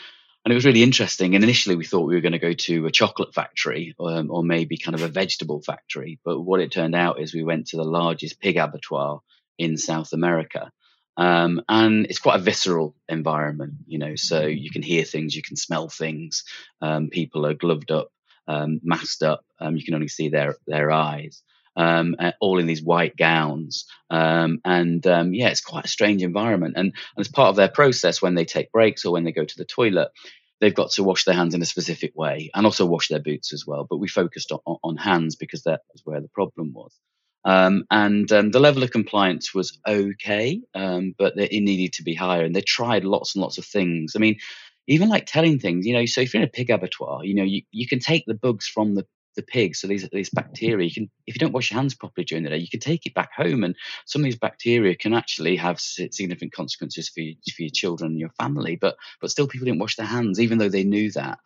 and it was really interesting. And initially, we thought we were going to go to a chocolate factory um, or maybe kind of a vegetable factory. But what it turned out is we went to the largest pig abattoir in South America. Um, and it's quite a visceral environment, you know, so you can hear things, you can smell things. Um, people are gloved up, um, masked up. Um, you can only see their, their eyes. Um, all in these white gowns. Um, and yeah, it's quite a strange environment. And, and, as part of their process, when they take breaks or when they go to the toilet, they've got to wash their hands in a specific way and also wash their boots as well. But we focused on, on hands because that was where the problem was. Um, and um, the level of compliance was okay, um, but it needed to be higher. And they tried lots and lots of things. I mean, even like telling things, you know, so if you're in a pig abattoir, you know, you, you can take the bugs from the the pigs, so these these bacteria, you can if you don't wash your hands properly during the day, you can take it back home, and some of these bacteria can actually have significant consequences for you, for your children and your family. But but still, people didn't wash their hands, even though they knew that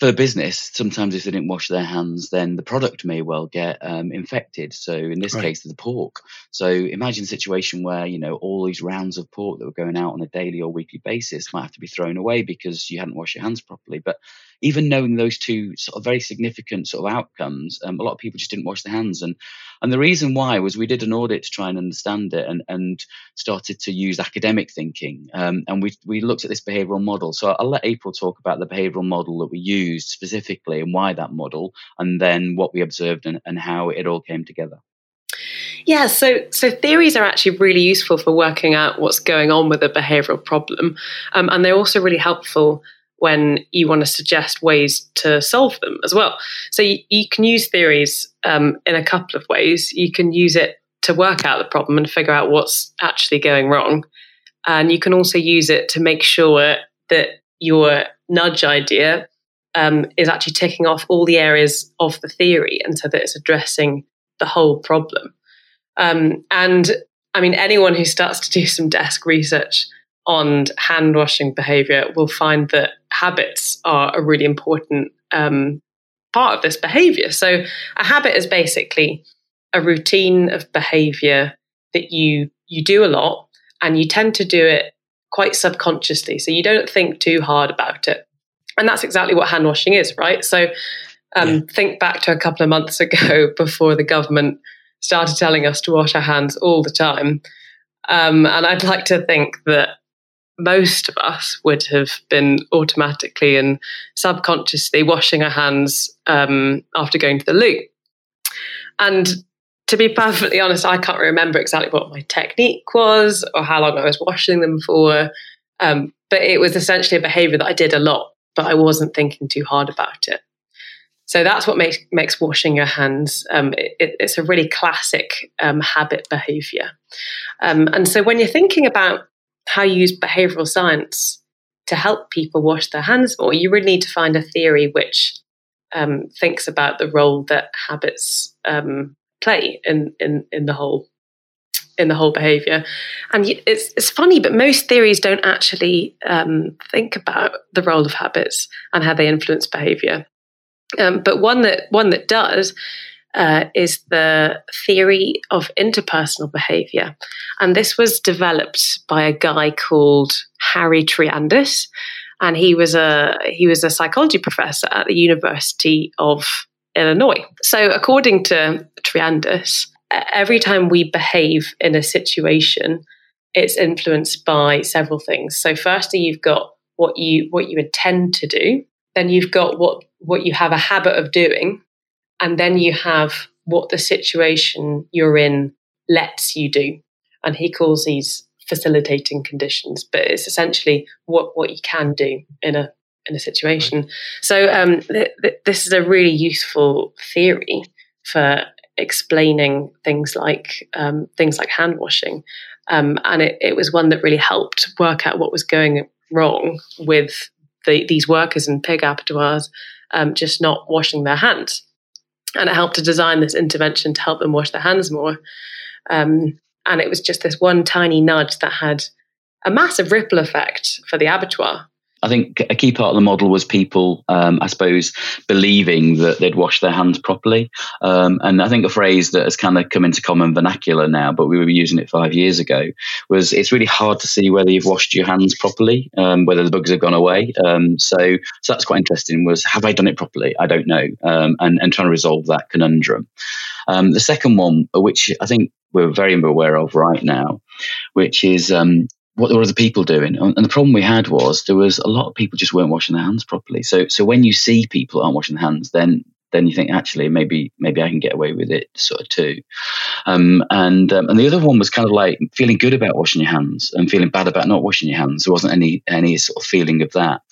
for the business, sometimes if they didn't wash their hands, then the product may well get um, infected. So in this right. case, the pork. So imagine a situation where you know all these rounds of pork that were going out on a daily or weekly basis might have to be thrown away because you hadn't washed your hands properly. But even knowing those two sort of very significant sort of outcomes, um, a lot of people just didn't wash their hands. And and the reason why was we did an audit to try and understand it and and started to use academic thinking. Um, and we we looked at this behavioural model. So I'll let April talk about the behavioural model that we used specifically and why that model, and then what we observed and, and how it all came together. Yeah, so so theories are actually really useful for working out what's going on with a behavioural problem, um, and they're also really helpful when you want to suggest ways to solve them as well. So you, you can use theories um, in a couple of ways. You can use it to work out the problem and figure out what's actually going wrong, and you can also use it to make sure that your nudge idea um, is actually ticking off all the areas of the theory and so that it's addressing the whole problem. Um, and I mean, anyone who starts to do some desk research on hand washing behavior will find that habits are a really important um, part of this behavior. So, a habit is basically a routine of behavior that you you do a lot and you tend to do it quite subconsciously. So you don't think too hard about it. And that's exactly what hand washing is, right? So um, yeah. think back to a couple of months ago before the government started telling us to wash our hands all the time. Um, and I'd like to think that most of us would have been automatically and subconsciously washing our hands um, after going to the loo. And to be perfectly honest, I can't remember exactly what my technique was or how long I was washing them for. Um, but it was essentially a behavior that I did a lot but I wasn't thinking too hard about it. So that's what makes makes washing your hands. Um, it, it's a really classic um, habit behavior. Um, and so when you're thinking about how you use behavioral science to help people wash their hands more, you really need to find a theory which um, thinks about the role that habits um, play in, in in the whole in the whole behavior. And it's, it's funny, but most theories don't actually um, think about the role of habits and how they influence behavior. Um, but one that one that does uh, is the theory of interpersonal behavior, and this was developed by a guy called Harry Triandis, and he was a he was a psychology professor at the University of Illinois. So, according to Triandis, every time we behave in a situation, it's influenced by several things. So firstly, you've got what you what you intend to do, then you've got what what you have a habit of doing, and then you have what the situation you're in lets you do. And he calls these facilitating conditions, but it's essentially what what you can do in a in a situation. So um, th- th- this is a really useful theory for explaining things like um, things like hand washing, um, and it, it, was one that really helped work out what was going wrong with the, these workers in pig abattoirs um, just not washing their hands, and it helped to design this intervention to help them wash their hands more. Um, and it was just this one tiny nudge that had a massive ripple effect for the abattoir. I think a key part of the model was people, um, I suppose, believing that they'd wash their hands properly. Um, and I think a phrase that has kind of come into common vernacular now, but we were using it five years ago, was it's really hard to see whether you've washed your hands properly, um, whether the bugs have gone away. Um, so, so that's quite interesting. Was have I done it properly? I don't know, um, and and trying to resolve that conundrum. Um, the second one, which I think we're very aware of right now, which is um, what were other people doing? And the problem we had was there was a lot of people just weren't washing their hands properly. So so when you see people aren't washing their hands, then then you think actually maybe maybe I can get away with it sort of too. Um, and um, and the other one was kind of like feeling good about washing your hands and feeling bad about not washing your hands. There wasn't any any sort of feeling of that.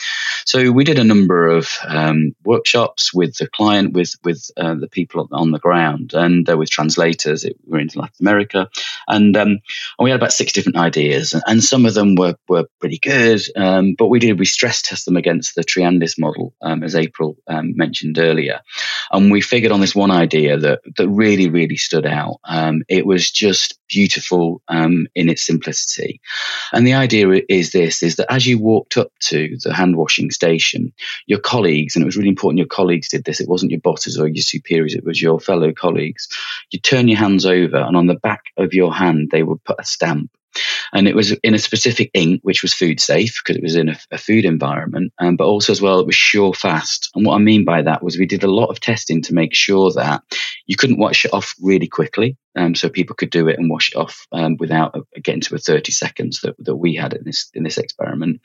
So we did a number of um, workshops with the client, with with uh, the people on the ground, and uh, with translators. It, we were into Latin America, and um, and we had about six different ideas, and, and some of them were were pretty good. Um, but we did we stress test them against the Triandis model, um, as April mentioned earlier. And we figured on this one idea that that really, really stood out. Um, it was just beautiful um, in its simplicity. And the idea is this: is that as you walked up to the hand washing station, your colleagues, and it was really important your colleagues did this. It wasn't your bosses or your superiors; it was your fellow colleagues. You turn your hands over, and on the back of your hand, they would put a stamp and it was in a specific ink, which was food safe because it was in a, a food environment, um, but also as well, it was sure fast. And what I mean by that was we did a lot of testing to make sure that you couldn't wash it off really quickly. Um, so people could do it and wash it off um, without uh, getting to a 30 seconds that, that we had in this in this experiment.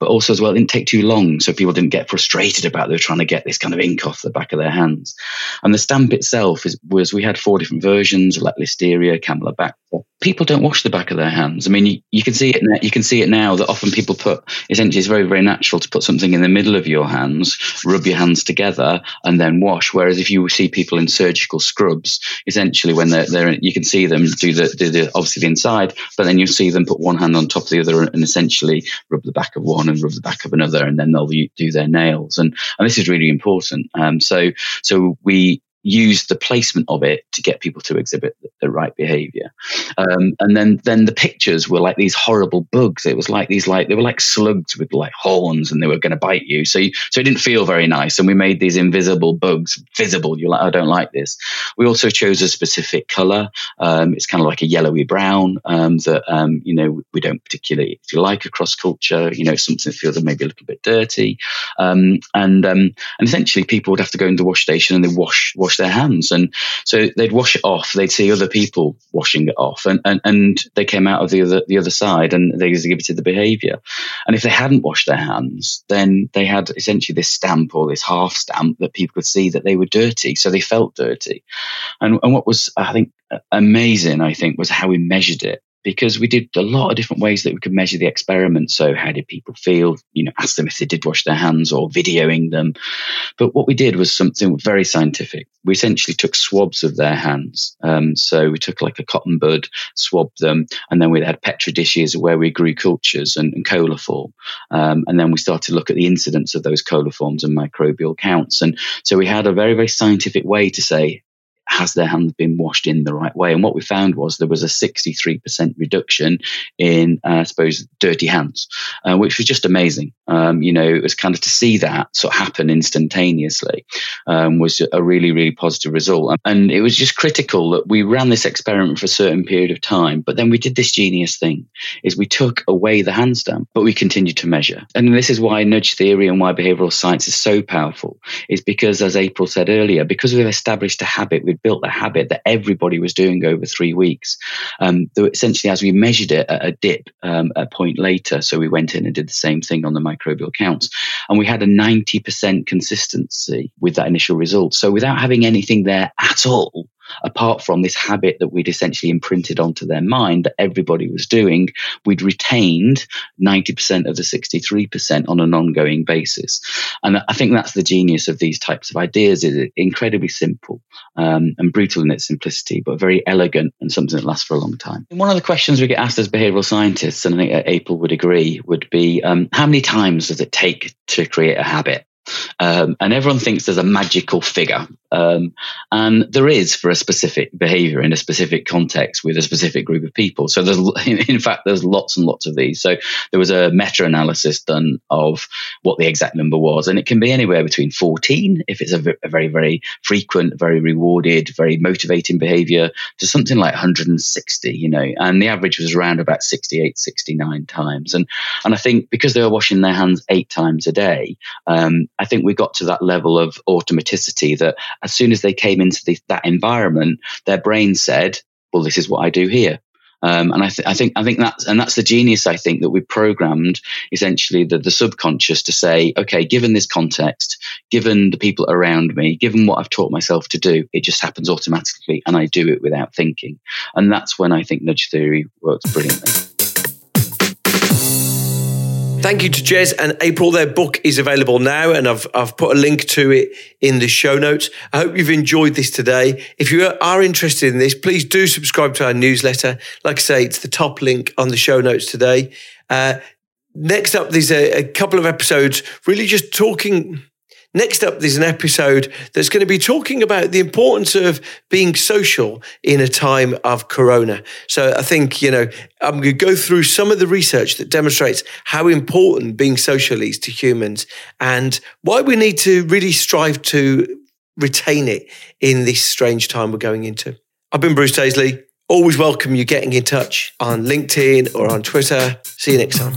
But also as well, it didn't take too long, so people didn't get frustrated about they were trying to get this kind of ink off the back of their hands. And the stamp itself is, was we had four different versions, like Listeria, Campylobacter. People don't wash the back of their hands. I mean, you, you can see it. You can see it now that often people put essentially it's very very natural to put something in the middle of your hands, rub your hands together, and then wash. Whereas if you see people in surgical scrubs, essentially when they're, they're you can see them do the, do the obviously the inside, but then you see them put one hand on top of the other and essentially rub the back of one and rub the back of another, and then they'll do their nails. And and this is really important. Um, so so we use the placement of it to get people to exhibit the, right behavior. Um, and then then the pictures were like these horrible bugs. It was like these like they were like slugs with like horns and they were going to bite you. So you, so it didn't feel very nice. And we made these invisible bugs visible. You're like, I don't like this. We also chose a specific color. Um, it's kind of like a yellowy brown um, that um, you know we don't particularly if you like across culture. You know something that feels maybe a little bit dirty. Um, and um, and essentially people would have to go into the wash station and they wash wash wash their hands. And so they'd wash it off. They'd see other people washing it off, and, and, and they came out of the other the other side and they exhibited the behaviour. And if they hadn't washed their hands, then they had essentially this stamp or this half stamp that people could see that they were dirty, so they felt dirty. And, and what was I think amazing, I think, was how we measured it because we did a lot of different ways that we could measure the experiment. So, how did people feel? You know, ask them if they did wash their hands or videoing them. But what we did was something very scientific. We essentially took swabs of their hands. Um, so, we took like a cotton bud, swabbed them, and then we had Petri dishes where we grew cultures and, and coliform. Um, and then we started to look at the incidence of those coliforms and microbial counts. And so, we had a very, very scientific way to say, has their hands been washed in the right way? And what we found was there was a 63% reduction in, uh, I suppose, dirty hands, uh, which was just amazing. Um, you know, it was kind of to see that sort of happen instantaneously um, was a really, really positive result. And it was just critical that we ran this experiment for a certain period of time, but then we did this genius thing is we took away the hand stamp, but we continued to measure. And this is why nudge theory and why behavioral science is so powerful is because, as April said earlier, because we've established a habit, we've built the habit that everybody was doing over three weeks. Um, essentially, as we measured it at a dip um, a point later, so we went in and did the same thing on the microbial counts, and we had a 90% consistency with that initial result. So without having anything there at all, apart from this habit that we'd essentially imprinted onto their mind that everybody was doing, we'd retained 90% of the 63% on an ongoing basis. And I think that's the genius of these types of ideas is incredibly simple um, and brutal in its simplicity, but very elegant and something that lasts for a long time. One of the questions we get asked as behavioral scientists, and I think April would agree, would be um, how many times does it take to create a habit? Um, and everyone thinks there's a magical figure Um, and there is for a specific behavior in a specific context with a specific group of people. So there's, in fact, there's lots and lots of these. So there was a meta analysis done of what the exact number was, and it can be anywhere between 14 if it's a, a very, very frequent, very rewarded, very motivating behavior to something like 160, you know, and the average was around about 68, 69 times. And, and I think because they were washing their hands eight times a day, um, I think we got to that level of automaticity that as soon as they came into the, that environment, their brain said, well, this is what I do here. Um, and I, th- I, think I think that's and that's the genius. I think that we programmed essentially the, the subconscious to say, okay, given this context, given the people around me, given what I've taught myself to do, it just happens automatically, and I do it without thinking. And that's when I think nudge theory works brilliantly. Thank you to Jez and April. Their book is available now, and I've, I've put a link to it in the show notes. I hope you've enjoyed this today. If you are interested in this, please do subscribe to our newsletter. Like I say, it's the top link on the show notes today. Uh, next up, there's a, a couple of episodes really just talking Next up, there's an episode that's going to be talking about the importance of being social in a time of corona. So I think, you know, I'm going to go through some of the research that demonstrates how important being social is to humans and why we need to really strive to retain it in this strange time we're going into. I've been Bruce Daisley. Always welcome you getting in touch on LinkedIn or on Twitter. See you next time.